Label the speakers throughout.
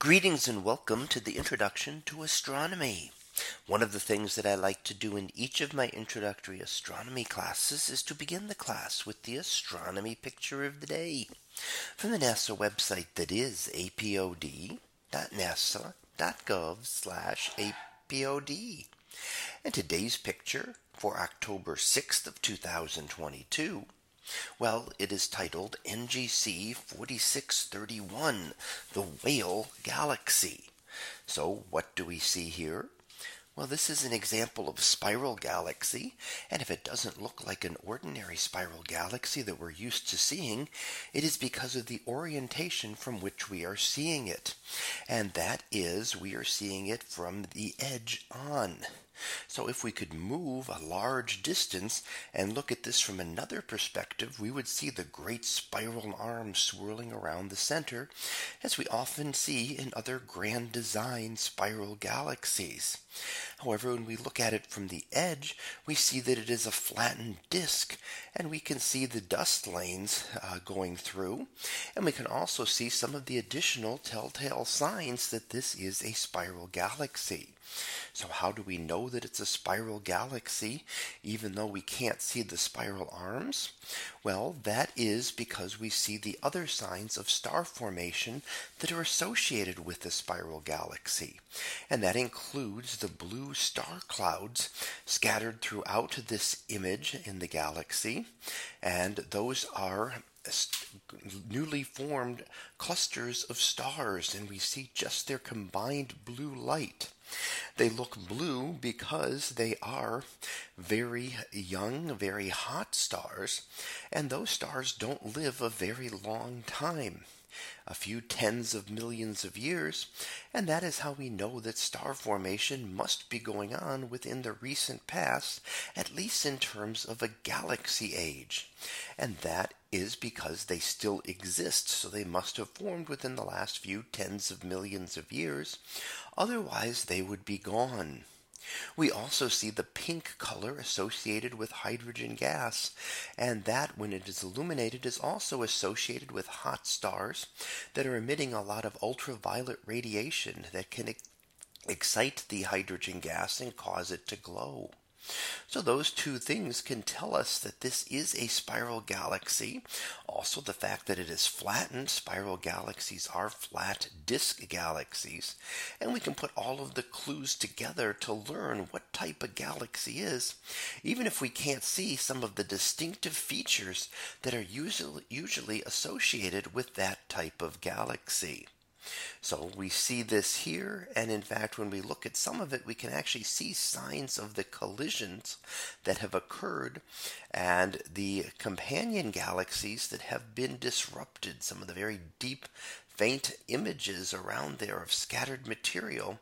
Speaker 1: Greetings and welcome to the introduction to astronomy. One of the things that I like to do in each of my introductory astronomy classes is to begin the class with the astronomy picture of the day from the NASA website that is apod.nasa.gov/apod. And today's picture for October 6th of 2022 well, it is titled NGC 4631 The Whale Galaxy. So, what do we see here? Well, this is an example of spiral galaxy, and if it doesn't look like an ordinary spiral galaxy that we're used to seeing, it is because of the orientation from which we are seeing it. And that is, we are seeing it from the edge on. So if we could move a large distance and look at this from another perspective, we would see the great spiral arm swirling around the center, as we often see in other grand design spiral galaxies. However, when we look at it from the edge, we see that it is a flattened disk, and we can see the dust lanes uh, going through, and we can also see some of the additional telltale signs that this is a spiral galaxy. So how do we know that it's a spiral galaxy, even though we can't see the spiral arms? Well, that is because we see the other signs of star formation that are associated with the spiral galaxy. And that includes the blue star clouds scattered throughout this image in the galaxy. And those are newly formed clusters of stars, and we see just their combined blue light. They look blue because they are very young, very hot stars, and those stars don't live a very long time a few tens of millions of years, and that is how we know that star formation must be going on within the recent past, at least in terms of a galaxy age. And that is because they still exist, so they must have formed within the last few tens of millions of years, otherwise, they would be gone. We also see the pink color associated with hydrogen gas, and that when it is illuminated is also associated with hot stars that are emitting a lot of ultraviolet radiation that can excite the hydrogen gas and cause it to glow. So those two things can tell us that this is a spiral galaxy. Also the fact that it is flattened, spiral galaxies are flat disk galaxies, and we can put all of the clues together to learn what type of galaxy is, even if we can't see some of the distinctive features that are usually usually associated with that type of galaxy. So we see this here, and in fact, when we look at some of it, we can actually see signs of the collisions that have occurred and the companion galaxies that have been disrupted, some of the very deep, faint images around there of scattered material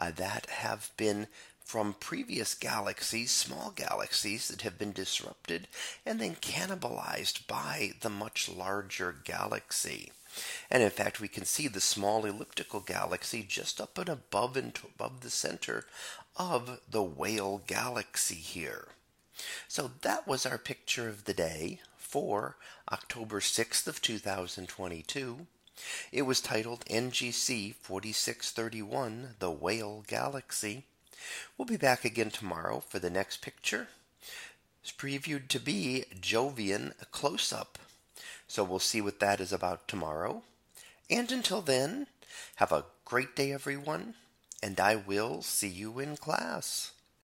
Speaker 1: uh, that have been from previous galaxies, small galaxies that have been disrupted and then cannibalized by the much larger galaxy. And in fact, we can see the small elliptical galaxy just up and above and above the center of the whale galaxy here. So that was our picture of the day for October 6th of 2022. It was titled NGC 4631, the Whale Galaxy. We'll be back again tomorrow for the next picture. It's previewed to be Jovian close up. So we'll see what that is about tomorrow. And until then, have a great day, everyone, and I will see you in class.